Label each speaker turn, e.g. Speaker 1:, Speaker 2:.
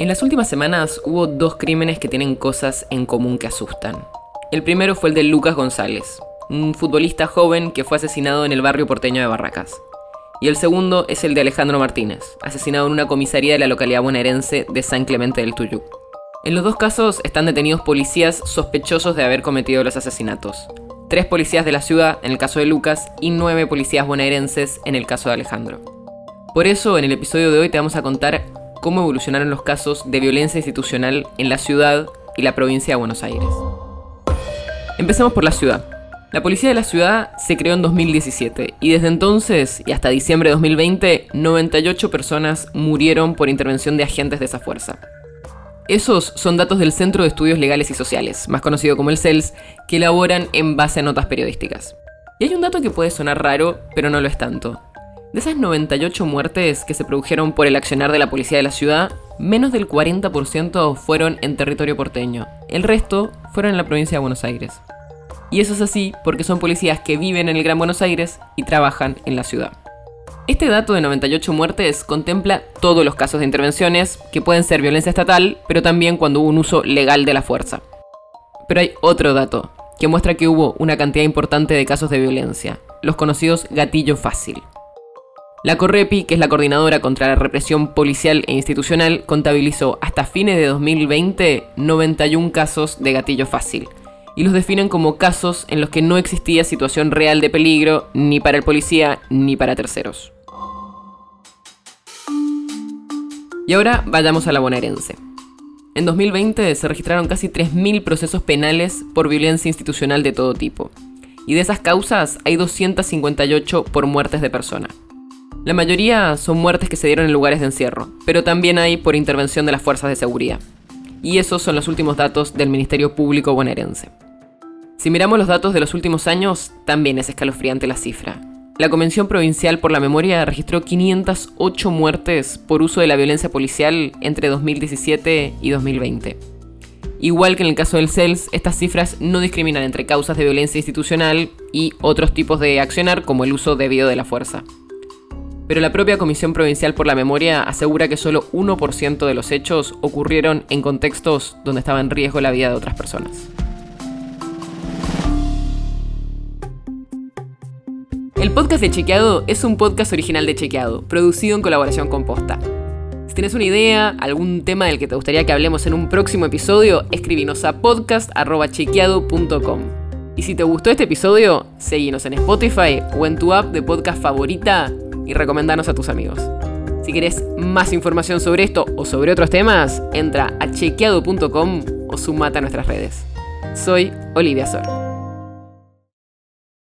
Speaker 1: En las últimas semanas hubo dos crímenes que tienen cosas en común que asustan. El primero fue el de Lucas González, un futbolista joven que fue asesinado en el barrio porteño de Barracas. Y el segundo es el de Alejandro Martínez, asesinado en una comisaría de la localidad bonaerense de San Clemente del Tuyú. En los dos casos están detenidos policías sospechosos de haber cometido los asesinatos. Tres policías de la ciudad en el caso de Lucas y nueve policías bonaerenses en el caso de Alejandro. Por eso en el episodio de hoy te vamos a contar cómo evolucionaron los casos de violencia institucional en la ciudad y la provincia de Buenos Aires. Empecemos por la ciudad. La policía de la ciudad se creó en 2017 y desde entonces y hasta diciembre de 2020, 98 personas murieron por intervención de agentes de esa fuerza. Esos son datos del Centro de Estudios Legales y Sociales, más conocido como el CELS, que elaboran en base a notas periodísticas. Y hay un dato que puede sonar raro, pero no lo es tanto. De esas 98 muertes que se produjeron por el accionar de la policía de la ciudad, menos del 40% fueron en territorio porteño. El resto fueron en la provincia de Buenos Aires. Y eso es así porque son policías que viven en el Gran Buenos Aires y trabajan en la ciudad. Este dato de 98 muertes contempla todos los casos de intervenciones, que pueden ser violencia estatal, pero también cuando hubo un uso legal de la fuerza. Pero hay otro dato, que muestra que hubo una cantidad importante de casos de violencia, los conocidos gatillo fácil. La Correpi, que es la coordinadora contra la represión policial e institucional, contabilizó hasta fines de 2020 91 casos de gatillo fácil. Y los definen como casos en los que no existía situación real de peligro ni para el policía ni para terceros. Y ahora vayamos a la bonaerense. En 2020 se registraron casi 3.000 procesos penales por violencia institucional de todo tipo. Y de esas causas hay 258 por muertes de personas. La mayoría son muertes que se dieron en lugares de encierro, pero también hay por intervención de las fuerzas de seguridad. Y esos son los últimos datos del Ministerio Público bonaerense. Si miramos los datos de los últimos años, también es escalofriante la cifra. La Convención Provincial por la Memoria registró 508 muertes por uso de la violencia policial entre 2017 y 2020. Igual que en el caso del CELS, estas cifras no discriminan entre causas de violencia institucional y otros tipos de accionar como el uso debido de la fuerza pero la propia Comisión Provincial por la Memoria asegura que solo 1% de los hechos ocurrieron en contextos donde estaba en riesgo la vida de otras personas. El podcast de Chequeado es un podcast original de Chequeado, producido en colaboración con Posta. Si tienes una idea, algún tema del que te gustaría que hablemos en un próximo episodio, escribinos a podcast.chequeado.com. Y si te gustó este episodio, seguinos en Spotify o en tu app de podcast favorita y recomendanos a tus amigos. Si querés más información sobre esto o sobre otros temas, entra a chequeado.com o sumate a nuestras redes. Soy Olivia Sor.